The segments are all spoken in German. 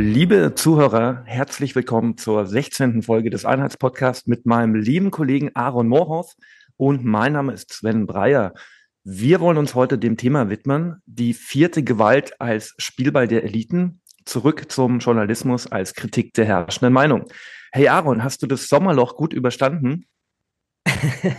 Liebe Zuhörer, herzlich willkommen zur 16. Folge des Einheitspodcasts mit meinem lieben Kollegen Aaron Moorhoff und mein Name ist Sven Breyer. Wir wollen uns heute dem Thema widmen, die vierte Gewalt als Spielball der Eliten, zurück zum Journalismus als Kritik der herrschenden Meinung. Hey Aaron, hast du das Sommerloch gut überstanden?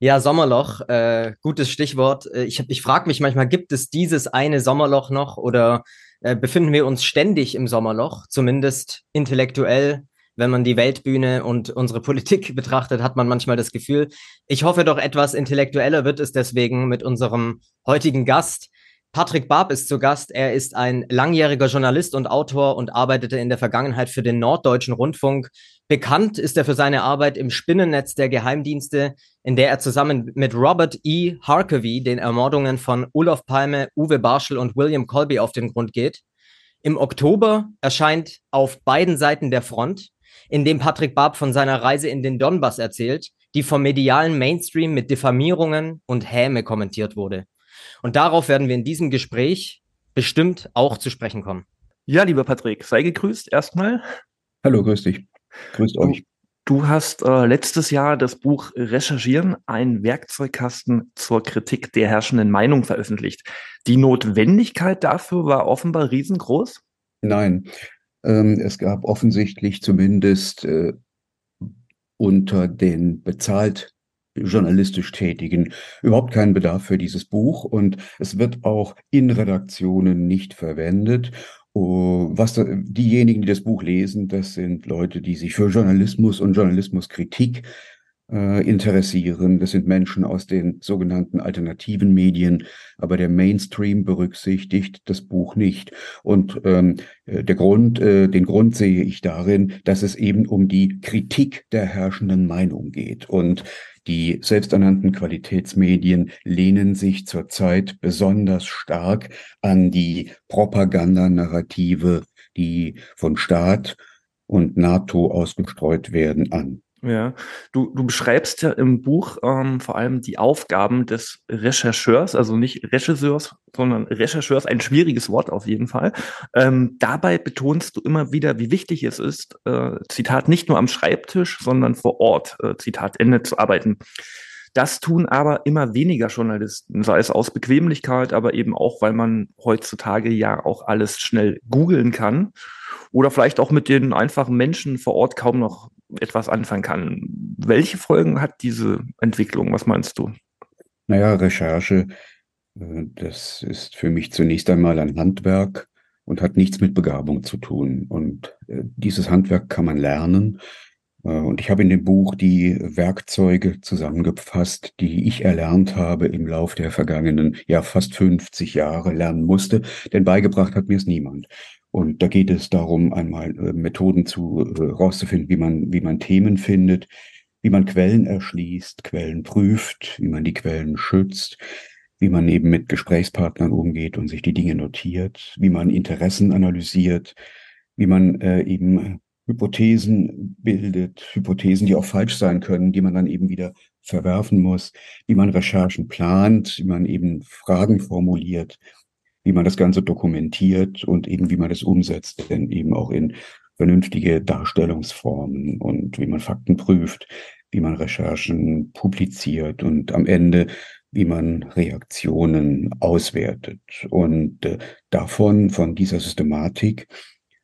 ja, Sommerloch, äh, gutes Stichwort. Äh, ich, ich frage mich manchmal, gibt es dieses eine Sommerloch noch oder äh, befinden wir uns ständig im Sommerloch, zumindest intellektuell? Wenn man die Weltbühne und unsere Politik betrachtet, hat man manchmal das Gefühl. Ich hoffe doch etwas intellektueller wird es deswegen mit unserem heutigen Gast. Patrick Barb ist zu Gast. Er ist ein langjähriger Journalist und Autor und arbeitete in der Vergangenheit für den Norddeutschen Rundfunk. Bekannt ist er für seine Arbeit im Spinnennetz der Geheimdienste, in der er zusammen mit Robert E. Harkavy den Ermordungen von Olaf Palme, Uwe Barschel und William Colby auf den Grund geht. Im Oktober erscheint auf beiden Seiten der Front, in dem Patrick Barb von seiner Reise in den Donbass erzählt, die vom medialen Mainstream mit Diffamierungen und Häme kommentiert wurde. Und darauf werden wir in diesem Gespräch bestimmt auch zu sprechen kommen. Ja, lieber Patrick, sei gegrüßt erstmal. Hallo, grüß dich. Grüßt euch. Du hast äh, letztes Jahr das Buch Recherchieren, ein Werkzeugkasten zur Kritik der herrschenden Meinung veröffentlicht. Die Notwendigkeit dafür war offenbar riesengroß? Nein, ähm, es gab offensichtlich zumindest äh, unter den bezahlt journalistisch Tätigen überhaupt keinen Bedarf für dieses Buch und es wird auch in Redaktionen nicht verwendet. Oh, was da, diejenigen, die das Buch lesen, das sind Leute, die sich für Journalismus und Journalismuskritik äh, interessieren. Das sind Menschen aus den sogenannten alternativen Medien, aber der Mainstream berücksichtigt das Buch nicht. Und ähm, äh, der Grund, äh, den Grund sehe ich darin, dass es eben um die Kritik der herrschenden Meinung geht. Und die selbsternannten Qualitätsmedien lehnen sich zurzeit besonders stark an die Propagandanarrative, die von Staat und NATO ausgestreut werden, an. Ja, du, du beschreibst ja im Buch ähm, vor allem die Aufgaben des Rechercheurs, also nicht Regisseurs, sondern Rechercheurs, ein schwieriges Wort auf jeden Fall. Ähm, dabei betonst du immer wieder, wie wichtig es ist, äh, Zitat, nicht nur am Schreibtisch, sondern vor Ort, äh, Zitat Ende, zu arbeiten. Das tun aber immer weniger Journalisten, sei es aus Bequemlichkeit, aber eben auch, weil man heutzutage ja auch alles schnell googeln kann oder vielleicht auch mit den einfachen Menschen vor Ort kaum noch etwas anfangen kann. Welche Folgen hat diese Entwicklung? Was meinst du? Naja, Recherche, äh, das ist für mich zunächst einmal ein Handwerk und hat nichts mit Begabung zu tun. Und äh, dieses Handwerk kann man lernen. Äh, und ich habe in dem Buch die Werkzeuge zusammengefasst, die ich erlernt habe im Lauf der vergangenen, ja fast 50 Jahre lernen musste, denn beigebracht hat mir es niemand. Und da geht es darum, einmal äh, Methoden zu äh, rauszufinden, wie man, wie man Themen findet, wie man Quellen erschließt, Quellen prüft, wie man die Quellen schützt, wie man eben mit Gesprächspartnern umgeht und sich die Dinge notiert, wie man Interessen analysiert, wie man äh, eben Hypothesen bildet, Hypothesen, die auch falsch sein können, die man dann eben wieder verwerfen muss, wie man Recherchen plant, wie man eben Fragen formuliert wie man das Ganze dokumentiert und eben wie man das umsetzt, denn eben auch in vernünftige Darstellungsformen und wie man Fakten prüft, wie man Recherchen publiziert und am Ende wie man Reaktionen auswertet. Und äh, davon, von dieser Systematik,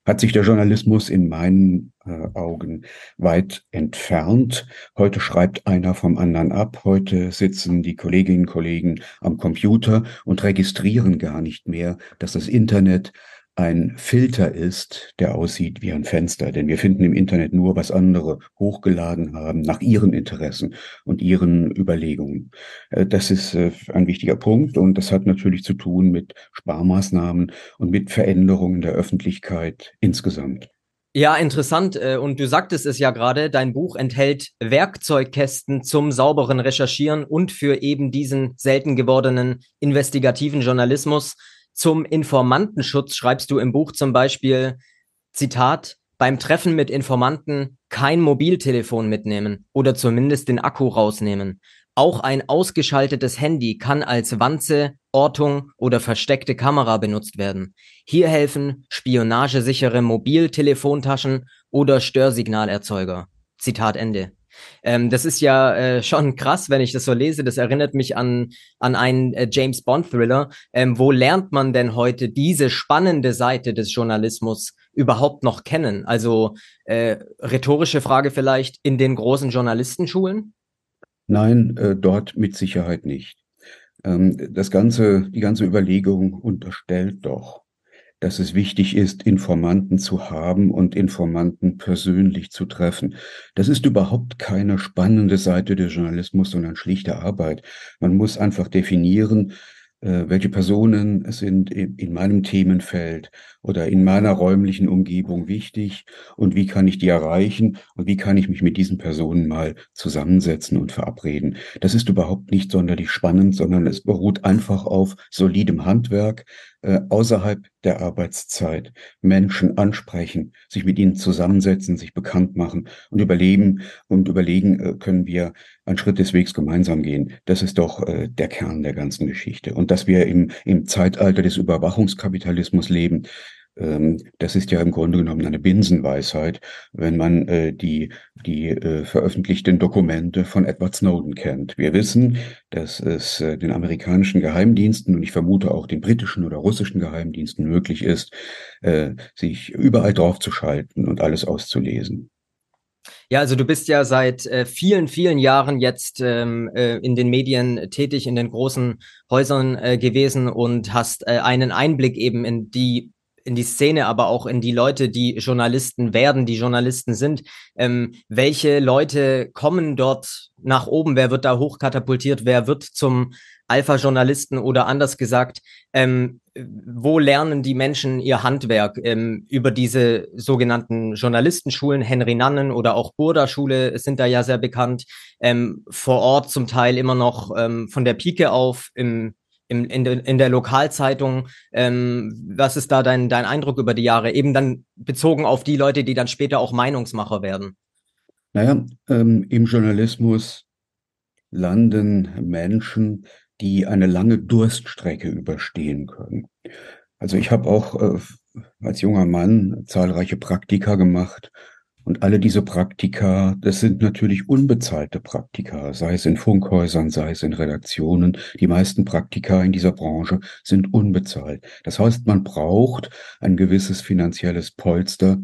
hat sich der Journalismus in meinen äh, Augen weit entfernt. Heute schreibt einer vom anderen ab. Heute sitzen die Kolleginnen und Kollegen am Computer und registrieren gar nicht mehr, dass das Internet ein Filter ist, der aussieht wie ein Fenster. Denn wir finden im Internet nur, was andere hochgeladen haben nach ihren Interessen und ihren Überlegungen. Äh, das ist äh, ein wichtiger Punkt und das hat natürlich zu tun mit Sparmaßnahmen und mit Veränderungen der Öffentlichkeit insgesamt. Ja, interessant. Äh, und du sagtest es ja gerade, dein Buch enthält Werkzeugkästen zum sauberen Recherchieren und für eben diesen selten gewordenen investigativen Journalismus. Zum Informantenschutz schreibst du im Buch zum Beispiel, Zitat, beim Treffen mit Informanten kein Mobiltelefon mitnehmen oder zumindest den Akku rausnehmen. Auch ein ausgeschaltetes Handy kann als Wanze Ortung oder versteckte Kamera benutzt werden. Hier helfen spionagesichere Mobiltelefontaschen oder Störsignalerzeuger. Zitat Ende. Ähm, das ist ja äh, schon krass, wenn ich das so lese. Das erinnert mich an, an einen äh, James Bond Thriller. Ähm, wo lernt man denn heute diese spannende Seite des Journalismus überhaupt noch kennen? Also äh, rhetorische Frage vielleicht in den großen Journalistenschulen? Nein, äh, dort mit Sicherheit nicht. Ähm, das ganze, die ganze Überlegung unterstellt doch, dass es wichtig ist, Informanten zu haben und Informanten persönlich zu treffen. Das ist überhaupt keine spannende Seite des Journalismus, sondern schlichte Arbeit. Man muss einfach definieren, äh, welche Personen sind in meinem Themenfeld oder in meiner räumlichen Umgebung wichtig und wie kann ich die erreichen und wie kann ich mich mit diesen Personen mal zusammensetzen und verabreden. Das ist überhaupt nicht sonderlich spannend, sondern es beruht einfach auf solidem Handwerk, äh, außerhalb der Arbeitszeit Menschen ansprechen, sich mit ihnen zusammensetzen, sich bekannt machen und überleben und überlegen, äh, können wir einen Schritt des Wegs gemeinsam gehen. Das ist doch äh, der Kern der ganzen Geschichte. Und dass wir im, im Zeitalter des Überwachungskapitalismus leben, das ist ja im Grunde genommen eine Binsenweisheit, wenn man äh, die, die äh, veröffentlichten Dokumente von Edward Snowden kennt. Wir wissen, dass es äh, den amerikanischen Geheimdiensten und ich vermute auch den britischen oder russischen Geheimdiensten möglich ist, äh, sich überall draufzuschalten und alles auszulesen. Ja, also du bist ja seit äh, vielen, vielen Jahren jetzt ähm, äh, in den Medien tätig, in den großen Häusern äh, gewesen und hast äh, einen Einblick eben in die in die Szene, aber auch in die Leute, die Journalisten werden, die Journalisten sind. Ähm, welche Leute kommen dort nach oben? Wer wird da hochkatapultiert? Wer wird zum Alpha-Journalisten oder anders gesagt, ähm, wo lernen die Menschen ihr Handwerk? Ähm, über diese sogenannten Journalistenschulen, Henry Nannen oder auch Burda-Schule sind da ja sehr bekannt. Ähm, vor Ort zum Teil immer noch ähm, von der Pike auf im in, in, in der Lokalzeitung. Ähm, was ist da dein, dein Eindruck über die Jahre? Eben dann bezogen auf die Leute, die dann später auch Meinungsmacher werden. Naja, ähm, im Journalismus landen Menschen, die eine lange Durststrecke überstehen können. Also ich habe auch äh, als junger Mann zahlreiche Praktika gemacht und alle diese Praktika, das sind natürlich unbezahlte Praktika, sei es in Funkhäusern, sei es in Redaktionen. Die meisten Praktika in dieser Branche sind unbezahlt. Das heißt, man braucht ein gewisses finanzielles Polster,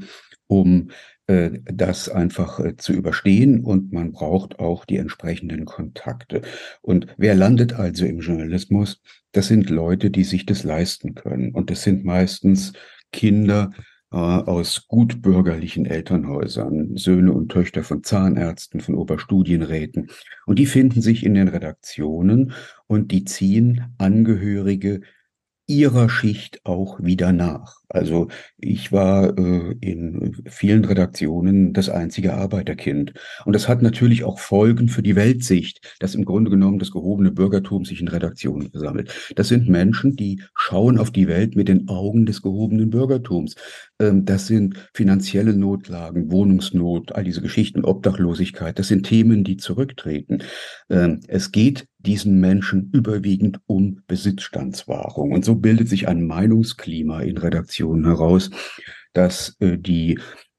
um äh, das einfach äh, zu überstehen und man braucht auch die entsprechenden Kontakte. Und wer landet also im Journalismus? Das sind Leute, die sich das leisten können. Und das sind meistens Kinder, äh, aus gutbürgerlichen Elternhäusern, Söhne und Töchter von Zahnärzten, von Oberstudienräten. Und die finden sich in den Redaktionen und die ziehen Angehörige ihrer Schicht auch wieder nach. Also ich war äh, in vielen Redaktionen das einzige Arbeiterkind. Und das hat natürlich auch Folgen für die Weltsicht, dass im Grunde genommen das gehobene Bürgertum sich in Redaktionen versammelt. Das sind Menschen, die schauen auf die Welt mit den Augen des gehobenen Bürgertums. Ähm, das sind finanzielle Notlagen, Wohnungsnot, all diese Geschichten, Obdachlosigkeit. Das sind Themen, die zurücktreten. Ähm, es geht diesen Menschen überwiegend um Besitzstandswahrung. Und so bildet sich ein Meinungsklima in Redaktionen heraus, dass äh, die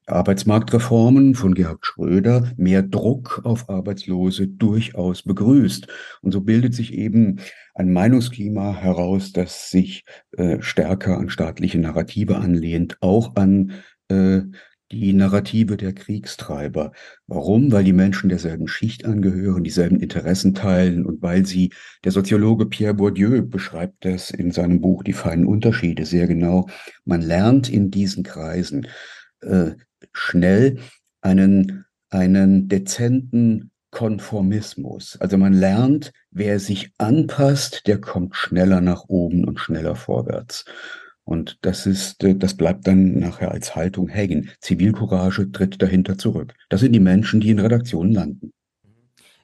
Arbeitsmarktreformen von Gerhard Schröder mehr Druck auf Arbeitslose durchaus begrüßt. Und so bildet sich eben ein Meinungsklima heraus, das sich äh, stärker an staatliche Narrative anlehnt, auch an äh, die Narrative der Kriegstreiber. Warum? Weil die Menschen derselben Schicht angehören, dieselben Interessen teilen und weil sie, der Soziologe Pierre Bourdieu beschreibt das in seinem Buch Die feinen Unterschiede sehr genau, man lernt in diesen Kreisen äh, schnell einen, einen dezenten Konformismus. Also man lernt, wer sich anpasst, der kommt schneller nach oben und schneller vorwärts. Und das ist, äh, das bleibt dann nachher als Haltung hängen. Zivilcourage tritt dahinter zurück. Das sind die Menschen, die in Redaktionen landen.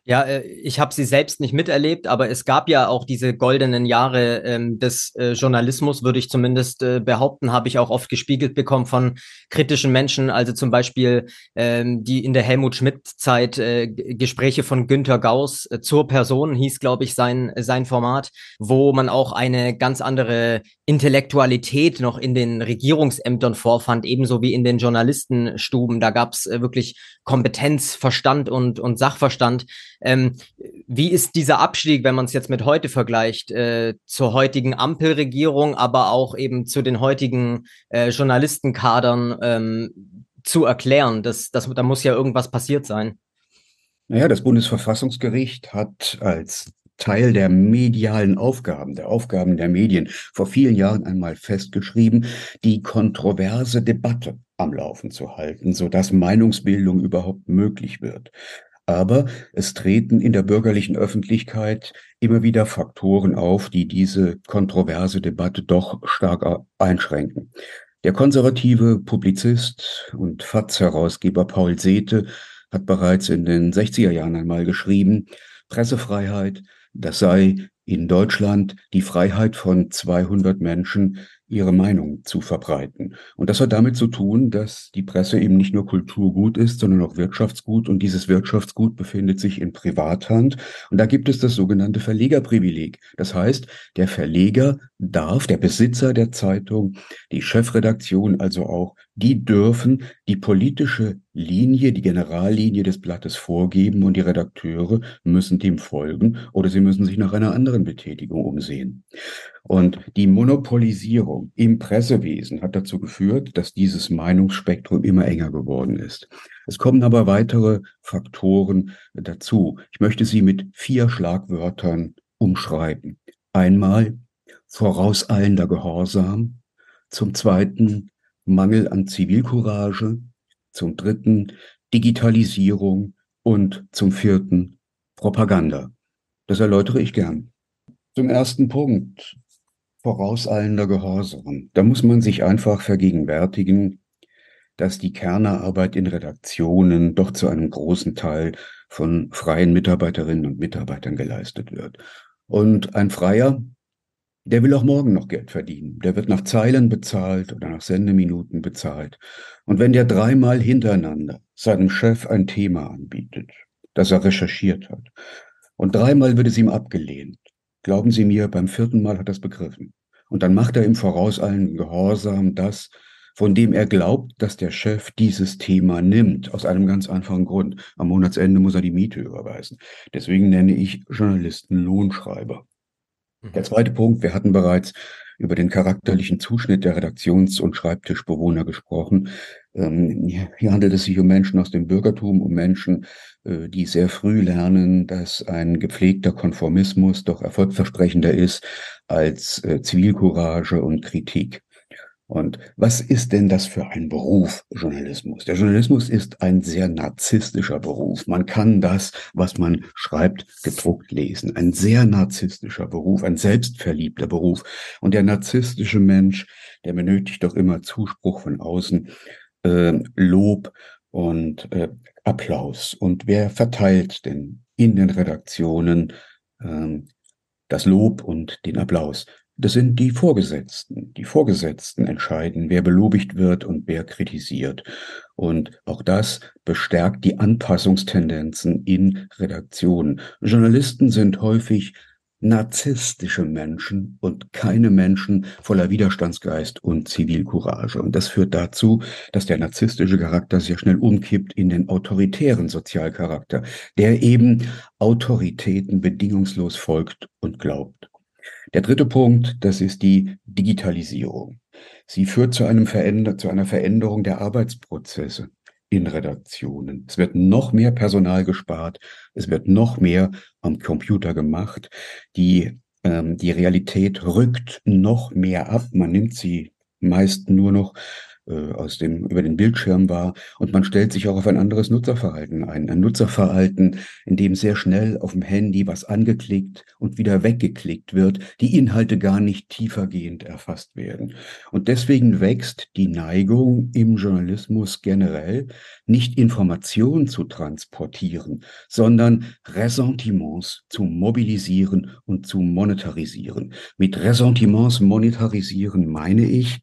Ja, äh, ich habe sie selbst nicht miterlebt, aber es gab ja auch diese goldenen Jahre ähm, des äh, Journalismus, würde ich zumindest äh, behaupten, habe ich auch oft gespiegelt bekommen von kritischen Menschen. Also zum Beispiel ähm, die in der Helmut Schmidt-Zeit äh, Gespräche von Günter Gauss äh, zur Person hieß, glaube ich, sein sein Format, wo man auch eine ganz andere Intellektualität noch in den Regierungsämtern vorfand, ebenso wie in den Journalistenstuben. Da gab es äh, wirklich Kompetenz, Verstand und und Sachverstand ähm, wie ist dieser Abstieg, wenn man es jetzt mit heute vergleicht, äh, zur heutigen Ampelregierung, aber auch eben zu den heutigen äh, Journalistenkadern ähm, zu erklären? Das, das, da muss ja irgendwas passiert sein. Naja, das Bundesverfassungsgericht hat als Teil der medialen Aufgaben, der Aufgaben der Medien vor vielen Jahren einmal festgeschrieben, die kontroverse Debatte am Laufen zu halten, so dass Meinungsbildung überhaupt möglich wird. Aber es treten in der bürgerlichen Öffentlichkeit immer wieder Faktoren auf, die diese kontroverse Debatte doch stark einschränken. Der konservative Publizist und FAZ-Herausgeber Paul Sethe hat bereits in den 60er Jahren einmal geschrieben, Pressefreiheit, das sei in Deutschland die Freiheit von 200 Menschen ihre Meinung zu verbreiten. Und das hat damit zu tun, dass die Presse eben nicht nur Kulturgut ist, sondern auch Wirtschaftsgut. Und dieses Wirtschaftsgut befindet sich in Privathand. Und da gibt es das sogenannte Verlegerprivileg. Das heißt, der Verleger darf, der Besitzer der Zeitung, die Chefredaktion also auch, die dürfen die politische Linie, die Generallinie des Blattes vorgeben und die Redakteure müssen dem folgen oder sie müssen sich nach einer anderen Betätigung umsehen. Und die Monopolisierung im Pressewesen hat dazu geführt, dass dieses Meinungsspektrum immer enger geworden ist. Es kommen aber weitere Faktoren dazu. Ich möchte sie mit vier Schlagwörtern umschreiben. Einmal vorauseilender Gehorsam, zum zweiten Mangel an Zivilcourage, zum dritten Digitalisierung und zum vierten Propaganda. Das erläutere ich gern. Zum ersten Punkt vorauseilender Gehorsam. Da muss man sich einfach vergegenwärtigen, dass die Kernerarbeit in Redaktionen doch zu einem großen Teil von freien Mitarbeiterinnen und Mitarbeitern geleistet wird. Und ein Freier, der will auch morgen noch Geld verdienen. Der wird nach Zeilen bezahlt oder nach Sendeminuten bezahlt. Und wenn der dreimal hintereinander seinem Chef ein Thema anbietet, das er recherchiert hat, und dreimal wird es ihm abgelehnt, Glauben Sie mir, beim vierten Mal hat er es begriffen. Und dann macht er im Voraus allen Gehorsam das, von dem er glaubt, dass der Chef dieses Thema nimmt, aus einem ganz einfachen Grund. Am Monatsende muss er die Miete überweisen. Deswegen nenne ich Journalisten Lohnschreiber. Der mhm. zweite Punkt, wir hatten bereits über den charakterlichen Zuschnitt der Redaktions- und Schreibtischbewohner gesprochen. Ähm, hier handelt es sich um Menschen aus dem Bürgertum, um Menschen, äh, die sehr früh lernen, dass ein gepflegter Konformismus doch erfolgversprechender ist als äh, Zivilcourage und Kritik. Und was ist denn das für ein Beruf, Journalismus? Der Journalismus ist ein sehr narzisstischer Beruf. Man kann das, was man schreibt, gedruckt lesen. Ein sehr narzisstischer Beruf, ein selbstverliebter Beruf. Und der narzisstische Mensch, der benötigt doch immer Zuspruch von außen, äh, Lob und äh, Applaus. Und wer verteilt denn in den Redaktionen ähm, das Lob und den Applaus? Das sind die Vorgesetzten. Die Vorgesetzten entscheiden, wer belobigt wird und wer kritisiert. Und auch das bestärkt die Anpassungstendenzen in Redaktionen. Journalisten sind häufig narzisstische Menschen und keine Menschen voller Widerstandsgeist und Zivilcourage. Und das führt dazu, dass der narzisstische Charakter sehr schnell umkippt in den autoritären Sozialcharakter, der eben Autoritäten bedingungslos folgt und glaubt. Der dritte Punkt, das ist die Digitalisierung. Sie führt zu einem Veränder zu einer Veränderung der Arbeitsprozesse in Redaktionen. Es wird noch mehr Personal gespart, es wird noch mehr am Computer gemacht. Die, ähm, die Realität rückt noch mehr ab. Man nimmt sie meist nur noch äh, aus dem, über den Bildschirm war. Und man stellt sich auch auf ein anderes Nutzerverhalten ein. Ein Nutzerverhalten, in dem sehr schnell auf dem Handy was angeklickt und wieder weggeklickt wird, die Inhalte gar nicht tiefergehend erfasst werden. Und deswegen wächst die Neigung im Journalismus generell, nicht Informationen zu transportieren, sondern Ressentiments zu mobilisieren und zu monetarisieren. Mit Ressentiments monetarisieren meine ich,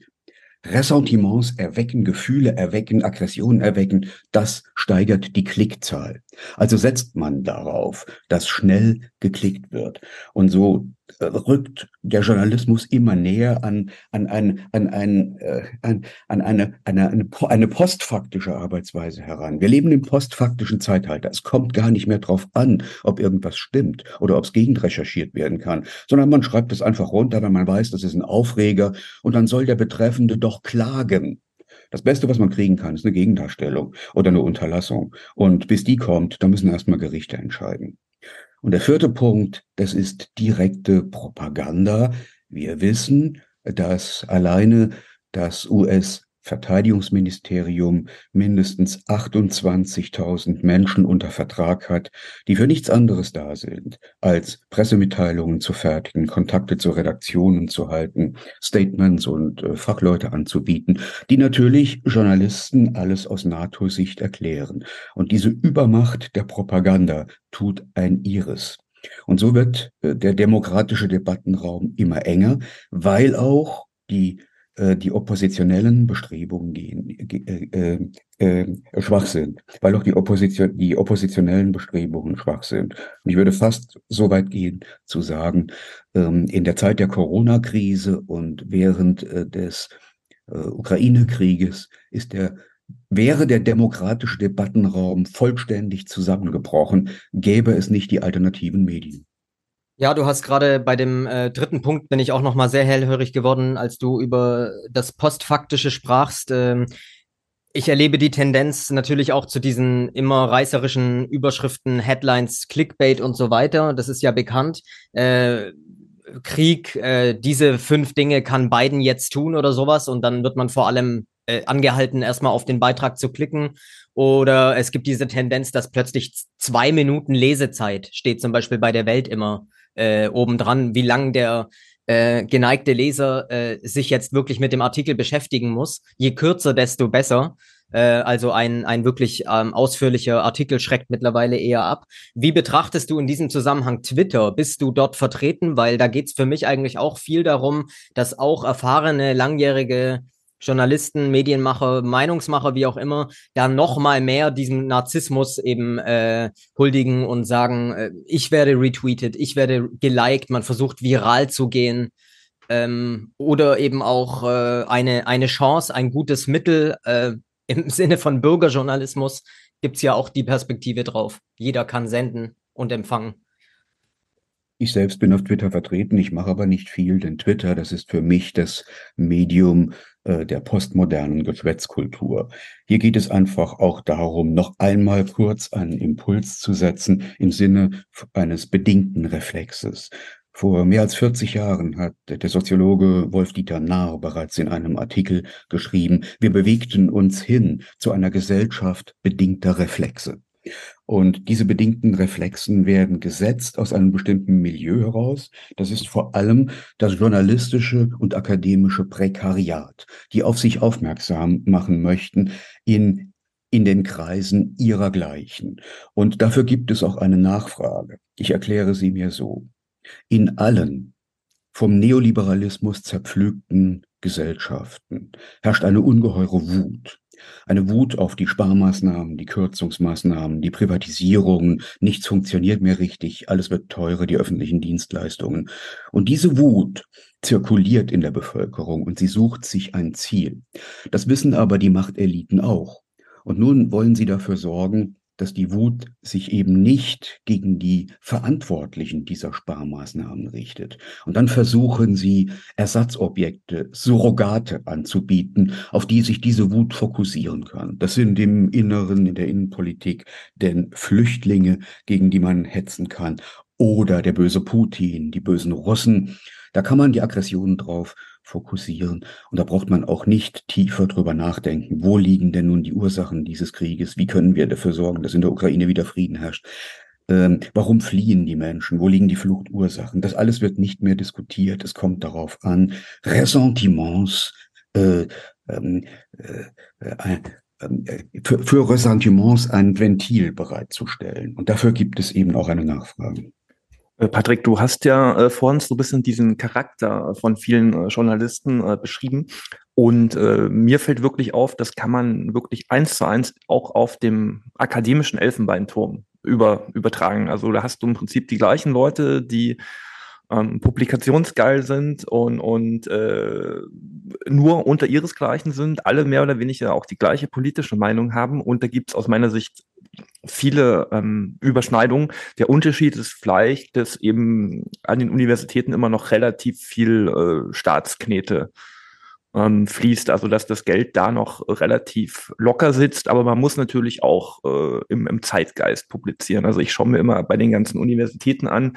Ressentiments erwecken, Gefühle erwecken, Aggressionen erwecken, das steigert die Klickzahl. Also setzt man darauf, dass schnell geklickt wird. Und so äh, rückt der Journalismus immer näher an, an, ein, an, ein, äh, an, an eine, eine, eine, eine postfaktische Arbeitsweise heran. Wir leben im postfaktischen Zeitalter. Es kommt gar nicht mehr drauf an, ob irgendwas stimmt oder ob es gegenrecherchiert werden kann, sondern man schreibt es einfach runter, wenn man weiß, das ist ein Aufreger und dann soll der Betreffende doch klagen. Das Beste, was man kriegen kann, ist eine Gegendarstellung oder eine Unterlassung. Und bis die kommt, da müssen erstmal Gerichte entscheiden. Und der vierte Punkt, das ist direkte Propaganda. Wir wissen, dass alleine das US Verteidigungsministerium mindestens 28.000 Menschen unter Vertrag hat, die für nichts anderes da sind, als Pressemitteilungen zu fertigen, Kontakte zu Redaktionen zu halten, Statements und äh, Fachleute anzubieten, die natürlich Journalisten alles aus NATO-Sicht erklären. Und diese Übermacht der Propaganda tut ein Iris. Und so wird äh, der demokratische Debattenraum immer enger, weil auch die die oppositionellen Bestrebungen gehen, äh, äh, äh, schwach sind, weil auch die, Opposition, die oppositionellen Bestrebungen schwach sind. Und ich würde fast so weit gehen zu sagen, ähm, in der Zeit der Corona-Krise und während äh, des äh, Ukraine-Krieges ist der Wäre der demokratische Debattenraum vollständig zusammengebrochen, gäbe es nicht die alternativen Medien. Ja, du hast gerade bei dem äh, dritten Punkt bin ich auch noch mal sehr hellhörig geworden, als du über das Postfaktische sprachst. Ähm, ich erlebe die Tendenz natürlich auch zu diesen immer reißerischen Überschriften, Headlines, Clickbait und so weiter. Das ist ja bekannt. Äh, Krieg, äh, diese fünf Dinge kann Biden jetzt tun oder sowas und dann wird man vor allem äh, angehalten, erstmal auf den Beitrag zu klicken. Oder es gibt diese Tendenz, dass plötzlich zwei Minuten Lesezeit steht zum Beispiel bei der Welt immer äh, obendran, wie lang der äh, geneigte Leser äh, sich jetzt wirklich mit dem Artikel beschäftigen muss. Je kürzer, desto besser. Äh, also ein, ein wirklich ähm, ausführlicher Artikel schreckt mittlerweile eher ab. Wie betrachtest du in diesem Zusammenhang Twitter? Bist du dort vertreten? Weil da geht's für mich eigentlich auch viel darum, dass auch erfahrene, langjährige Journalisten, Medienmacher, Meinungsmacher, wie auch immer, da noch mal mehr diesem Narzissmus eben äh, huldigen und sagen, äh, ich werde retweetet, ich werde geliked, man versucht viral zu gehen ähm, oder eben auch äh, eine, eine Chance, ein gutes Mittel äh, im Sinne von Bürgerjournalismus gibt's ja auch die Perspektive drauf. Jeder kann senden und empfangen. Ich selbst bin auf Twitter vertreten, ich mache aber nicht viel, denn Twitter, das ist für mich das Medium äh, der postmodernen Geschwätzkultur. Hier geht es einfach auch darum, noch einmal kurz einen Impuls zu setzen im Sinne eines bedingten Reflexes. Vor mehr als 40 Jahren hat der Soziologe Wolf-Dieter Nahr bereits in einem Artikel geschrieben, wir bewegten uns hin zu einer Gesellschaft bedingter Reflexe. Und diese bedingten Reflexen werden gesetzt aus einem bestimmten Milieu heraus. Das ist vor allem das journalistische und akademische Prekariat, die auf sich aufmerksam machen möchten in, in den Kreisen ihrer-gleichen. Und dafür gibt es auch eine Nachfrage. Ich erkläre sie mir so. In allen vom Neoliberalismus zerpflügten Gesellschaften herrscht eine ungeheure Wut eine Wut auf die Sparmaßnahmen, die Kürzungsmaßnahmen, die Privatisierungen, nichts funktioniert mehr richtig, alles wird teurer, die öffentlichen Dienstleistungen. Und diese Wut zirkuliert in der Bevölkerung und sie sucht sich ein Ziel. Das wissen aber die Machteliten auch. Und nun wollen sie dafür sorgen, dass die Wut sich eben nicht gegen die Verantwortlichen dieser Sparmaßnahmen richtet. Und dann versuchen sie, Ersatzobjekte, Surrogate anzubieten, auf die sich diese Wut fokussieren kann. Das sind im Inneren, in der Innenpolitik, denn Flüchtlinge, gegen die man hetzen kann, oder der böse Putin, die bösen Russen. Da kann man die Aggressionen drauf fokussieren. Und da braucht man auch nicht tiefer drüber nachdenken. Wo liegen denn nun die Ursachen dieses Krieges? Wie können wir dafür sorgen, dass in der Ukraine wieder Frieden herrscht? Ähm, warum fliehen die Menschen? Wo liegen die Fluchtursachen? Das alles wird nicht mehr diskutiert. Es kommt darauf an, Ressentiments, äh, ähm, äh, äh, äh, für, für Ressentiments ein Ventil bereitzustellen. Und dafür gibt es eben auch eine Nachfrage. Äh, Patrick, du hast ja äh, vor uns so ein bisschen diesen Charakter von vielen äh, Journalisten äh, beschrieben. Und äh, mir fällt wirklich auf, das kann man wirklich eins zu eins auch auf dem akademischen Elfenbeinturm über, übertragen. Also da hast du im Prinzip die gleichen Leute, die ähm, publikationsgeil sind und, und äh, nur unter ihresgleichen sind, alle mehr oder weniger auch die gleiche politische Meinung haben. Und da gibt es aus meiner Sicht viele ähm, Überschneidungen. Der Unterschied ist vielleicht, dass eben an den Universitäten immer noch relativ viel äh, Staatsknete ähm, fließt, also dass das Geld da noch relativ locker sitzt, aber man muss natürlich auch äh, im, im Zeitgeist publizieren. Also ich schaue mir immer bei den ganzen Universitäten an,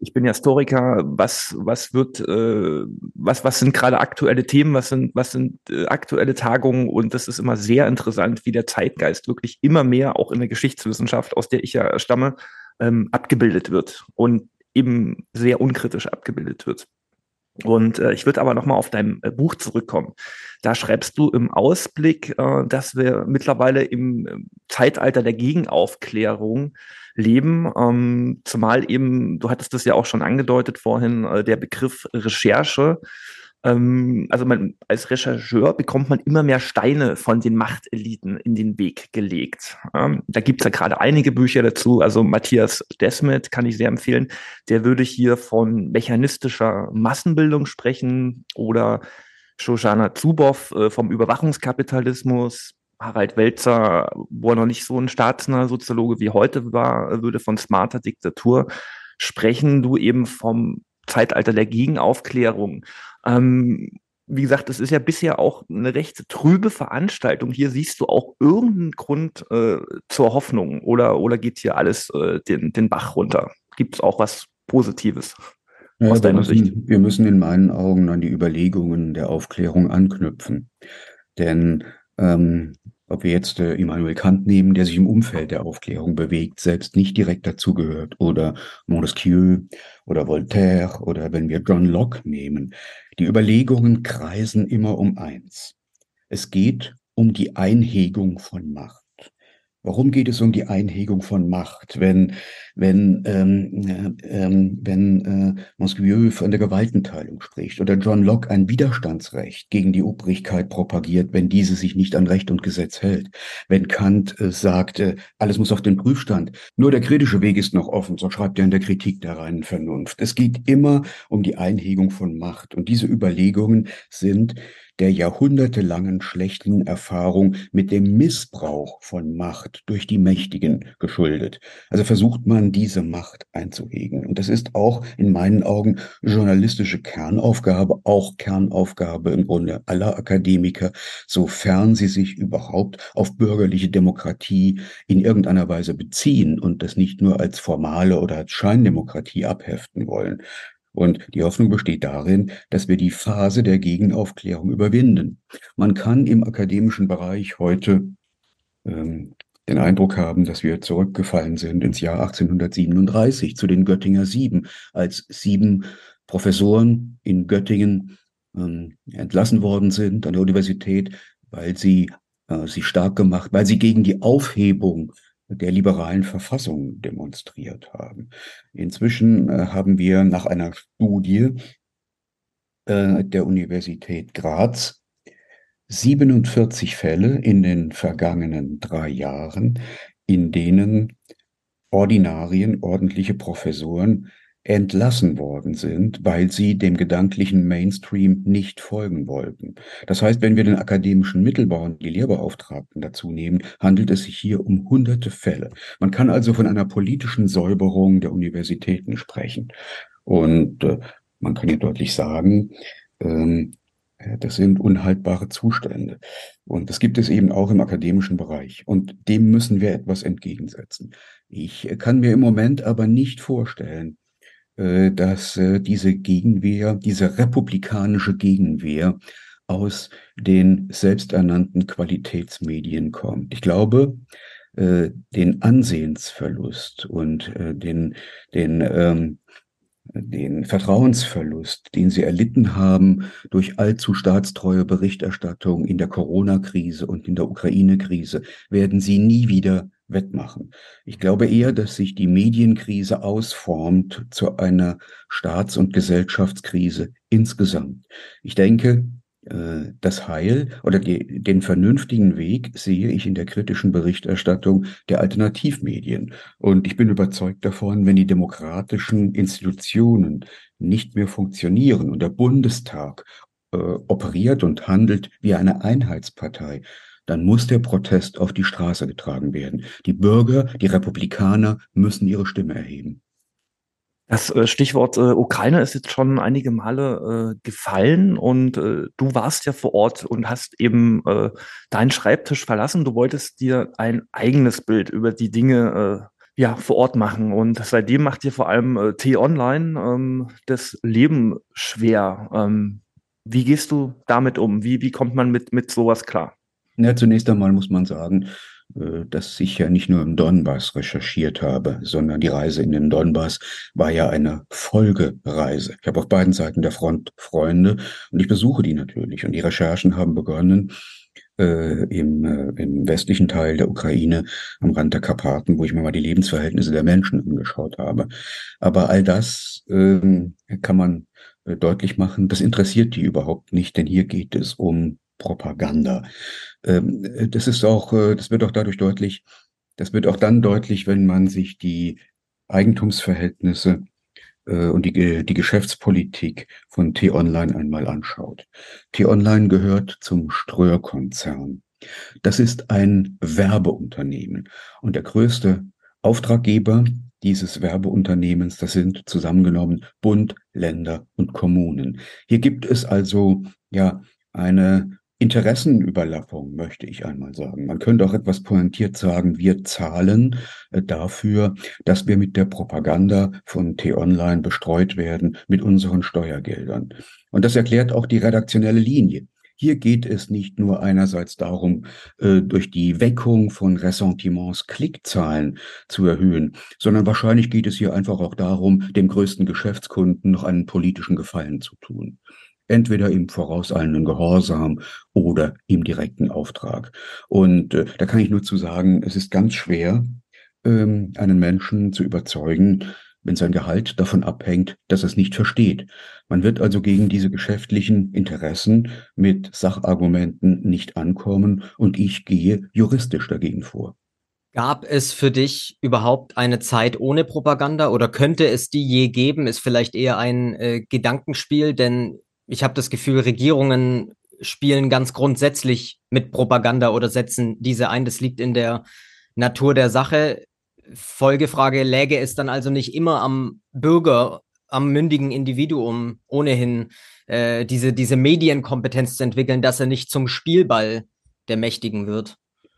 ich bin ja Historiker, was, was wird, äh, was, was sind gerade aktuelle Themen, was sind, was sind äh, aktuelle Tagungen? Und das ist immer sehr interessant, wie der Zeitgeist wirklich immer mehr auch in der Geschichtswissenschaft, aus der ich ja stamme, ähm, abgebildet wird und eben sehr unkritisch abgebildet wird. Und äh, ich würde aber nochmal auf dein äh, Buch zurückkommen. Da schreibst du im Ausblick, äh, dass wir mittlerweile im äh, Zeitalter der Gegenaufklärung leben. Ähm, zumal eben, du hattest das ja auch schon angedeutet vorhin, äh, der Begriff Recherche. Ähm, also man, als Rechercheur bekommt man immer mehr Steine von den Machteliten in den Weg gelegt. Ähm, da gibt's ja gerade einige Bücher dazu. Also Matthias Desmet kann ich sehr empfehlen. Der würde hier von mechanistischer Massenbildung sprechen oder Shoshana Zuboff äh, vom Überwachungskapitalismus. Harald Welzer, wo er noch nicht so ein staatsnaher Soziologe wie heute war, würde von smarter Diktatur sprechen. Du eben vom Zeitalter der Gegenaufklärung. Ähm, wie gesagt, es ist ja bisher auch eine recht trübe Veranstaltung. Hier siehst du auch irgendeinen Grund äh, zur Hoffnung oder, oder geht hier alles äh, den, den Bach runter? Gibt es auch was Positives? Ja, aus deiner müssen, Sicht? Wir müssen in meinen Augen an die Überlegungen der Aufklärung anknüpfen. Denn ähm, ob wir jetzt äh, Immanuel Kant nehmen, der sich im Umfeld der Aufklärung bewegt, selbst nicht direkt dazugehört, oder Montesquieu oder Voltaire oder wenn wir John Locke nehmen, die Überlegungen kreisen immer um eins. Es geht um die Einhegung von Macht. Warum geht es um die Einhegung von Macht, wenn, wenn, ähm, ähm, wenn äh, Montesquieu von der Gewaltenteilung spricht oder John Locke ein Widerstandsrecht gegen die Obrigkeit propagiert, wenn diese sich nicht an Recht und Gesetz hält? Wenn Kant äh, sagt, äh, alles muss auf den Prüfstand, nur der kritische Weg ist noch offen, so schreibt er in der Kritik der reinen Vernunft. Es geht immer um die Einhegung von Macht und diese Überlegungen sind der jahrhundertelangen schlechten Erfahrung mit dem Missbrauch von Macht durch die Mächtigen geschuldet. Also versucht man, diese Macht einzuhegen. Und das ist auch in meinen Augen journalistische Kernaufgabe, auch Kernaufgabe im Grunde aller Akademiker, sofern sie sich überhaupt auf bürgerliche Demokratie in irgendeiner Weise beziehen und das nicht nur als formale oder als Scheindemokratie abheften wollen. Und die Hoffnung besteht darin, dass wir die Phase der Gegenaufklärung überwinden. Man kann im akademischen Bereich heute ähm, den Eindruck haben, dass wir zurückgefallen sind ins Jahr 1837 zu den Göttinger Sieben, als sieben Professoren in Göttingen ähm, entlassen worden sind an der Universität, weil sie äh, sich stark gemacht, weil sie gegen die Aufhebung der liberalen Verfassung demonstriert haben. Inzwischen äh, haben wir nach einer Studie äh, der Universität Graz 47 Fälle in den vergangenen drei Jahren, in denen Ordinarien, ordentliche Professoren entlassen worden sind, weil sie dem gedanklichen Mainstream nicht folgen wollten. Das heißt, wenn wir den akademischen Mittelbau und die Lehrbeauftragten dazu nehmen, handelt es sich hier um hunderte Fälle. Man kann also von einer politischen Säuberung der Universitäten sprechen. Und äh, man kann ja deutlich sagen, ähm, äh, das sind unhaltbare Zustände. Und das gibt es eben auch im akademischen Bereich. Und dem müssen wir etwas entgegensetzen. Ich kann mir im Moment aber nicht vorstellen, dass äh, diese Gegenwehr, diese republikanische Gegenwehr aus den selbsternannten Qualitätsmedien kommt. Ich glaube, äh, den Ansehensverlust und äh, den, den, ähm, den Vertrauensverlust, den sie erlitten haben durch allzu staatstreue Berichterstattung in der Corona-Krise und in der Ukraine-Krise, werden sie nie wieder wettmachen. Ich glaube eher, dass sich die Medienkrise ausformt zu einer Staats- und Gesellschaftskrise insgesamt. Ich denke, äh, das Heil oder die, den vernünftigen Weg sehe ich in der kritischen Berichterstattung der Alternativmedien. Und ich bin überzeugt davon, wenn die demokratischen Institutionen nicht mehr funktionieren und der Bundestag äh, operiert und handelt wie eine Einheitspartei, dann muss der Protest auf die Straße getragen werden. Die Bürger, die Republikaner müssen ihre Stimme erheben. Das äh, Stichwort äh, Ukraine ist jetzt schon einige Male äh, gefallen und äh, du warst ja vor Ort und hast eben äh, deinen Schreibtisch verlassen. Du wolltest dir ein eigenes Bild über die Dinge ja vor Ort machen und seitdem macht dir vor allem T-Online ähm, das Leben schwer. Ähm, wie gehst du damit um? Wie, wie kommt man mit, mit sowas klar? Ja, zunächst einmal muss man sagen, dass ich ja nicht nur im Donbass recherchiert habe, sondern die Reise in den Donbass war ja eine Folgereise. Ich habe auf beiden Seiten der Front Freunde und ich besuche die natürlich. Und die Recherchen haben begonnen äh, im, äh, im westlichen Teil der Ukraine am Rand der Karpaten, wo ich mir mal die Lebensverhältnisse der Menschen angeschaut habe. Aber all das äh, kann man äh, deutlich machen, das interessiert die überhaupt nicht, denn hier geht es um Propaganda. Ähm, äh, das ist auch, äh, das wird auch dadurch deutlich, das wird auch dann deutlich, wenn man sich die Eigentumsverhältnisse äh, und die, die Geschäftspolitik von T-Online einmal anschaut. T-Online gehört zum Ströer-Konzern. Das ist ein Werbeunternehmen und der größte Auftraggeber dieses Werbeunternehmens, das sind zusammengenommen Bund, Länder und Kommunen. Hier gibt es also ja eine Interessenüberlappung, möchte ich einmal sagen. Man könnte auch etwas pointiert sagen, wir zahlen äh, dafür, dass wir mit der Propaganda von T-Online bestreut werden mit unseren Steuergeldern. Und das erklärt auch die redaktionelle Linie. Hier geht es nicht nur einerseits darum, äh, durch die Weckung von Ressentiments Klickzahlen zu erhöhen, sondern wahrscheinlich geht es hier einfach auch darum, dem größten Geschäftskunden noch einen politischen Gefallen zu tun entweder im vorauseilenden Gehorsam oder im direkten Auftrag. Und äh, da kann ich nur zu sagen, es ist ganz schwer, ähm, einen Menschen zu überzeugen, wenn sein Gehalt davon abhängt, dass er es nicht versteht. Man wird also gegen diese geschäftlichen Interessen mit Sachargumenten nicht ankommen und ich gehe juristisch dagegen vor. Gab es für dich überhaupt eine Zeit ohne Propaganda oder könnte es die je geben? Ist vielleicht eher ein äh, Gedankenspiel, denn ich habe das Gefühl, Regierungen spielen ganz grundsätzlich mit Propaganda oder setzen diese ein. Das liegt in der Natur der Sache. Folgefrage, läge es dann also nicht immer am Bürger, am mündigen Individuum ohnehin äh, diese, diese Medienkompetenz zu entwickeln, dass er nicht zum Spielball der Mächtigen wird?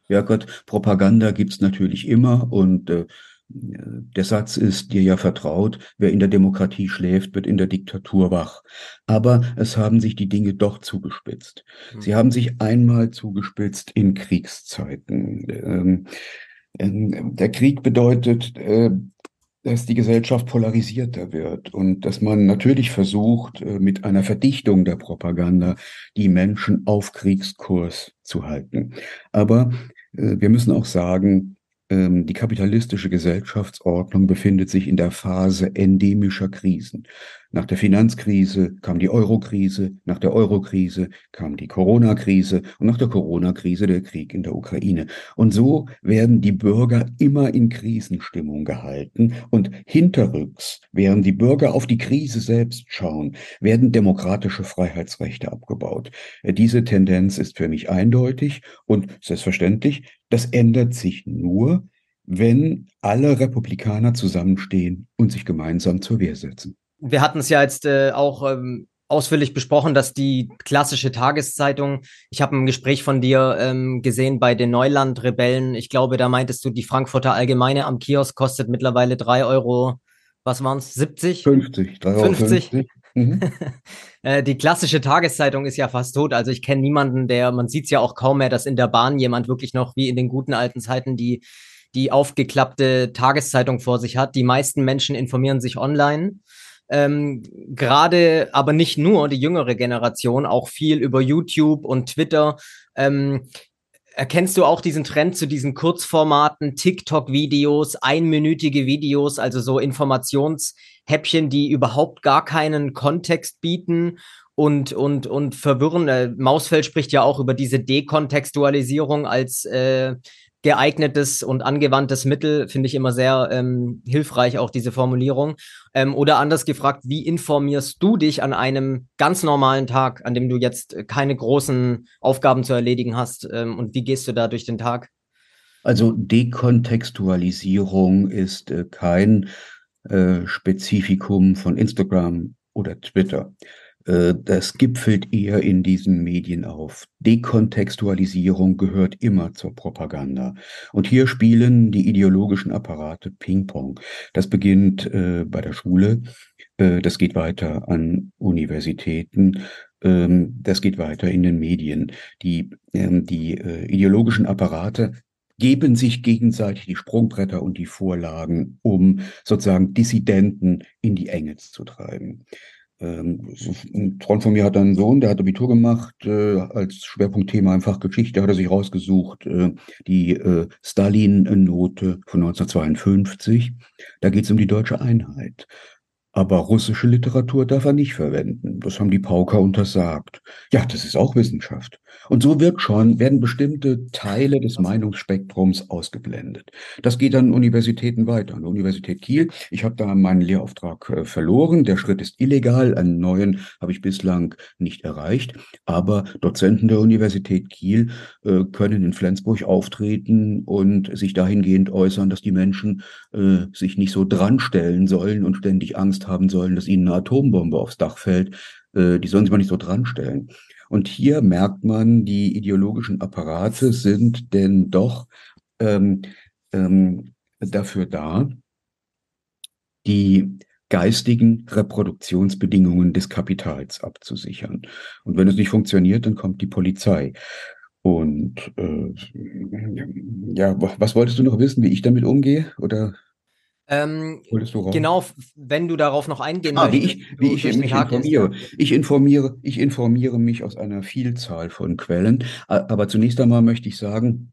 Ja Gott, Propaganda gibt's natürlich immer und äh, der Satz ist dir ja vertraut, wer in der Demokratie schläft, wird in der Diktatur wach. Aber es haben sich die Dinge doch zugespitzt. Hm. Sie haben sich einmal zugespitzt in Kriegszeiten. Ähm, ähm, der Krieg bedeutet, äh, dass die Gesellschaft polarisierter wird und dass man natürlich versucht, äh, mit einer Verdichtung der Propaganda die Menschen auf Kriegskurs zu halten. Aber äh, wir müssen auch sagen, die kapitalistische Gesellschaftsordnung befindet sich in der Phase endemischer Krisen. Nach der Finanzkrise kam die Eurokrise, nach der Eurokrise kam die Corona-Krise und nach der Corona-Krise der Krieg in der Ukraine. Und so werden die Bürger immer in Krisenstimmung gehalten und hinterrücks, während die Bürger auf die Krise selbst schauen, werden demokratische Freiheitsrechte abgebaut. Äh, diese Tendenz ist für mich eindeutig und selbstverständlich, das ändert sich nur, wenn alle Republikaner zusammenstehen und sich gemeinsam zur Wehr setzen wir hatten es ja jetzt äh, auch ähm, ausführlich besprochen, dass die klassische Tageszeitung, ich habe ein Gespräch von dir ähm, gesehen bei den Neuland-Rebellen. Ich glaube, da meintest du, die Frankfurter Allgemeine am Kiosk kostet mittlerweile drei Euro was waren es, 70? 50, 50. Mhm. Äh, die klassische Tageszeitung ist ja fast tot. Also ich kenne niemanden, der, man sieht es ja auch kaum mehr, dass in der Bahn jemand wirklich noch wie in den guten alten Zeiten die, die aufgeklappte Tageszeitung vor sich hat. Die meisten Menschen informieren sich online. Ähm, Gerade, aber nicht nur die jüngere Generation, auch viel über YouTube und Twitter. Ähm, Erkennst du auch diesen Trend zu diesen Kurzformaten, TikTok-Videos, einminütige Videos, also so Informationshäppchen, die überhaupt gar keinen Kontext bieten und, und, und verwirren? Äh, Mausfeld spricht ja auch über diese Dekontextualisierung als äh, geeignetes und angewandtes Mittel, finde ich immer sehr ähm, hilfreich, auch diese Formulierung. Ähm, oder anders gefragt, wie informierst du dich an einem ganz normalen Tag, an dem du jetzt keine großen Aufgaben zu erledigen hast? Ähm, und wie gehst du da durch den Tag? Also Dekontextualisierung ist äh, kein äh, Spezifikum von Instagram oder Twitter. Äh, das gipfelt eher in diesen Medien auf. Dekontextualisierung gehört immer zur Propaganda. Und hier spielen die ideologischen Apparate Ping-Pong. Das beginnt äh, bei der Schule, äh, das geht weiter an Universitäten, ähm, das geht weiter in den Medien. Die, ähm, die äh, ideologischen Apparate geben sich gegenseitig die Sprungbretter und die Vorlagen, um sozusagen Dissidenten in die Enge zu treiben. Ähm, ein Freund von mir hat einen Sohn, der hat Abitur gemacht, äh, als Schwerpunktthema im Fach Geschichte hat er sich rausgesucht, äh, die äh, Stalin-Note von 1952. Da geht es um die deutsche Einheit. Aber russische Literatur darf er nicht verwenden. Das haben die Pauker untersagt. Ja, das ist auch Wissenschaft. Und so wird schon, werden bestimmte Teile des Meinungsspektrums ausgeblendet. Das geht an Universitäten weiter. An der Universität Kiel, ich habe da meinen Lehrauftrag äh, verloren. Der Schritt ist illegal. Einen neuen habe ich bislang nicht erreicht. Aber Dozenten der Universität Kiel äh, können in Flensburg auftreten und sich dahingehend äußern, dass die Menschen äh, sich nicht so dranstellen sollen und ständig Angst haben sollen, dass ihnen eine Atombombe aufs Dach fällt. Äh, die sollen sich mal nicht so dranstellen. Und hier merkt man, die ideologischen Apparate sind denn doch ähm, ähm, dafür da, die geistigen Reproduktionsbedingungen des Kapitals abzusichern. Und wenn es nicht funktioniert, dann kommt die Polizei. Und äh, ja, was wolltest du noch wissen, wie ich damit umgehe? Oder ähm, genau, wenn du darauf noch eingehen ah, möchtest, wie ich, wie ich mich informiere. Ich informiere, ich informiere mich aus einer Vielzahl von Quellen. Aber zunächst einmal möchte ich sagen,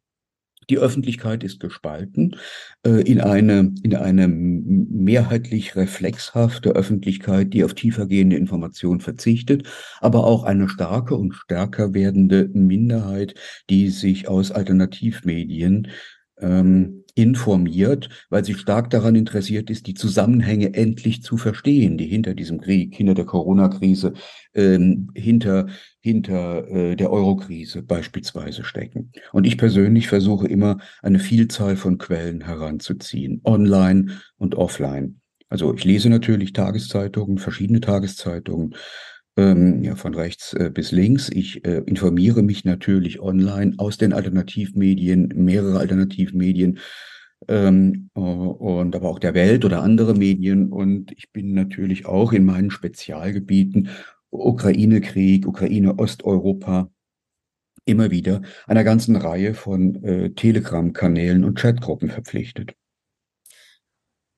die Öffentlichkeit ist gespalten äh, in eine, in eine mehrheitlich reflexhafte Öffentlichkeit, die auf tiefergehende Informationen verzichtet, aber auch eine starke und stärker werdende Minderheit, die sich aus Alternativmedien ähm, informiert, weil sie stark daran interessiert ist, die Zusammenhänge endlich zu verstehen, die hinter diesem Krieg, hinter der Corona-Krise, ähm, hinter, hinter äh, der Euro-Krise beispielsweise stecken. Und ich persönlich versuche immer, eine Vielzahl von Quellen heranzuziehen, online und offline. Also ich lese natürlich Tageszeitungen, verschiedene Tageszeitungen, ähm, ja, von rechts äh, bis links. Ich äh, informiere mich natürlich online aus den Alternativmedien, mehrere Alternativmedien ähm, äh, und aber auch der Welt oder andere Medien. Und ich bin natürlich auch in meinen Spezialgebieten Ukraine-Krieg, Ukraine-Osteuropa immer wieder einer ganzen Reihe von äh, Telegram-Kanälen und Chatgruppen verpflichtet.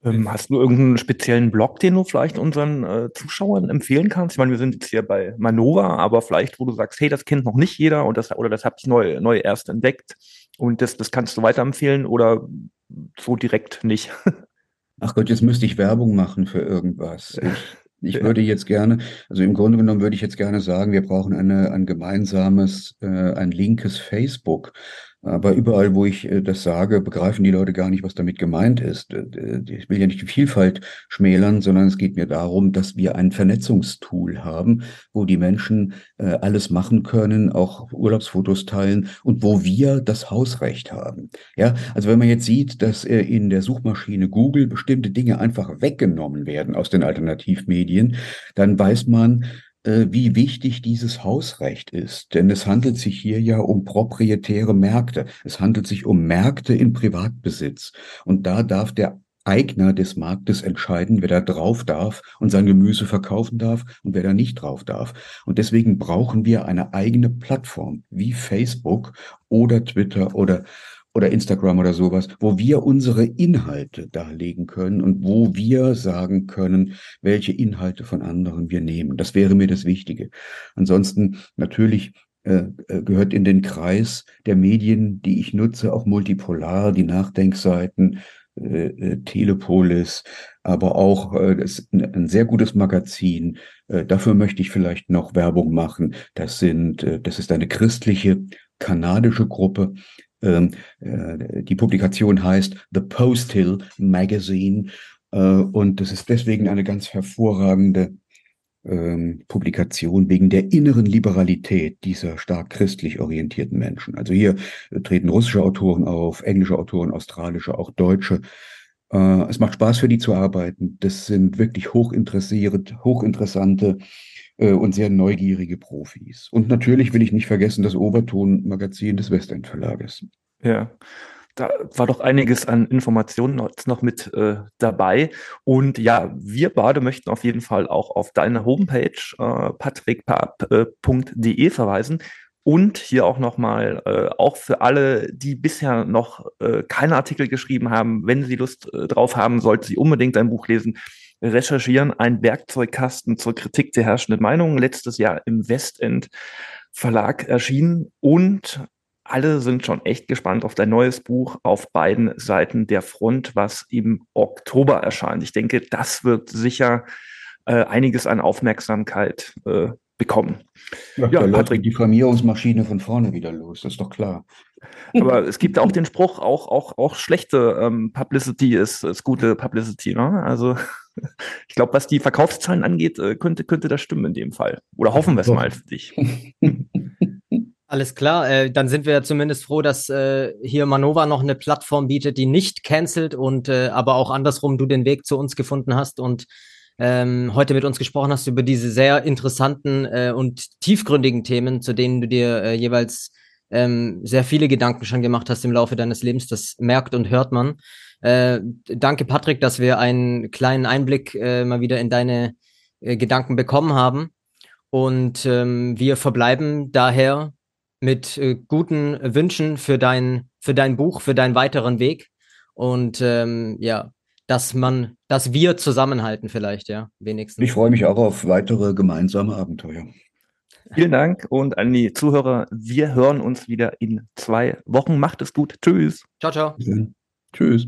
Ähm, hast du irgendeinen speziellen Blog, den du vielleicht unseren äh, Zuschauern empfehlen kannst? Ich meine, wir sind jetzt hier bei Manova, aber vielleicht, wo du sagst, hey, das kennt noch nicht jeder und das, oder das habe ich neu, neu erst entdeckt und das, das kannst du weiterempfehlen oder so direkt nicht? Ach Gott, jetzt müsste ich Werbung machen für irgendwas. Ich, ich würde jetzt gerne, also im Grunde genommen würde ich jetzt gerne sagen, wir brauchen eine, ein gemeinsames, äh, ein linkes Facebook. Aber überall, wo ich äh, das sage, begreifen die Leute gar nicht, was damit gemeint ist. Äh, ich will ja nicht die Vielfalt schmälern, sondern es geht mir darum, dass wir ein Vernetzungstool haben, wo die Menschen äh, alles machen können, auch Urlaubsfotos teilen und wo wir das Hausrecht haben. Ja, also wenn man jetzt sieht, dass in der Suchmaschine Google bestimmte Dinge einfach weggenommen werden aus den Alternativmedien, dann weiß man, wie wichtig dieses Hausrecht ist. Denn es handelt sich hier ja um proprietäre Märkte. Es handelt sich um Märkte in Privatbesitz. Und da darf der Eigner des Marktes entscheiden, wer da drauf darf und sein Gemüse verkaufen darf und wer da nicht drauf darf. Und deswegen brauchen wir eine eigene Plattform wie Facebook oder Twitter oder oder Instagram oder sowas, wo wir unsere Inhalte darlegen können und wo wir sagen können, welche Inhalte von anderen wir nehmen. Das wäre mir das Wichtige. Ansonsten natürlich äh, äh, gehört in den Kreis der Medien, die ich nutze, auch Multipolar, die Nachdenkseiten, äh, Telepolis, aber auch äh, ein, ein sehr gutes Magazin. Dafür möchte ich vielleicht noch Werbung machen. Das sind, das ist eine christliche kanadische Gruppe. Ähm, äh, die Publikation heißt The Post Hill Magazine äh, und das ist deswegen eine ganz hervorragende ähm, Publikation wegen der inneren Liberalität dieser stark christlich orientierten Menschen. Also hier äh, treten russische Autoren auf, englische Autoren, australische, auch deutsche. Es macht Spaß für die zu arbeiten. Das sind wirklich hochinteressiert, hochinteressante und sehr neugierige Profis. Und natürlich will ich nicht vergessen das Oberton-Magazin des Westend Verlages. Ja da war doch einiges an Informationen noch mit äh, dabei. Und ja, wir beide möchten auf jeden Fall auch auf deine Homepage äh, patrickpap.de verweisen. Und hier auch nochmal, äh, auch für alle, die bisher noch äh, keine Artikel geschrieben haben, wenn sie Lust äh, drauf haben, sollten sie unbedingt dein Buch lesen. Recherchieren, ein Werkzeugkasten zur Kritik der herrschenden Meinung, letztes Jahr im Westend Verlag erschienen und alle sind schon echt gespannt auf dein neues Buch auf beiden Seiten der Front, was im Oktober erscheint. Ich denke, das wird sicher äh, einiges an Aufmerksamkeit äh, bekommen. Ja, ja da Patrick, die Diffamierungsmaschine von vorne wieder los, das ist doch klar. Aber es gibt auch den Spruch, auch, auch, auch schlechte ähm, Publicity ist, ist gute Publicity. Ne? Also ich glaube, was die Verkaufszahlen angeht, äh, könnte, könnte das stimmen in dem Fall. Oder hoffen wir es mal für dich. Alles klar, äh, dann sind wir zumindest froh, dass äh, hier Manova noch eine Plattform bietet, die nicht cancelt und äh, aber auch andersrum du den Weg zu uns gefunden hast und ähm, heute mit uns gesprochen hast über diese sehr interessanten äh, und tiefgründigen Themen, zu denen du dir äh, jeweils ähm, sehr viele Gedanken schon gemacht hast im Laufe deines Lebens. Das merkt und hört man. Äh, danke, Patrick, dass wir einen kleinen Einblick äh, mal wieder in deine äh, Gedanken bekommen haben. Und ähm, wir verbleiben daher mit äh, guten Wünschen für dein, für dein Buch, für deinen weiteren Weg. Und ähm, ja, dass man, dass wir zusammenhalten vielleicht, ja, wenigstens. Ich freue mich auch auf weitere gemeinsame Abenteuer. Vielen Dank und an die Zuhörer, wir hören uns wieder in zwei Wochen. Macht es gut. Tschüss. Ciao, ciao. Tschüss.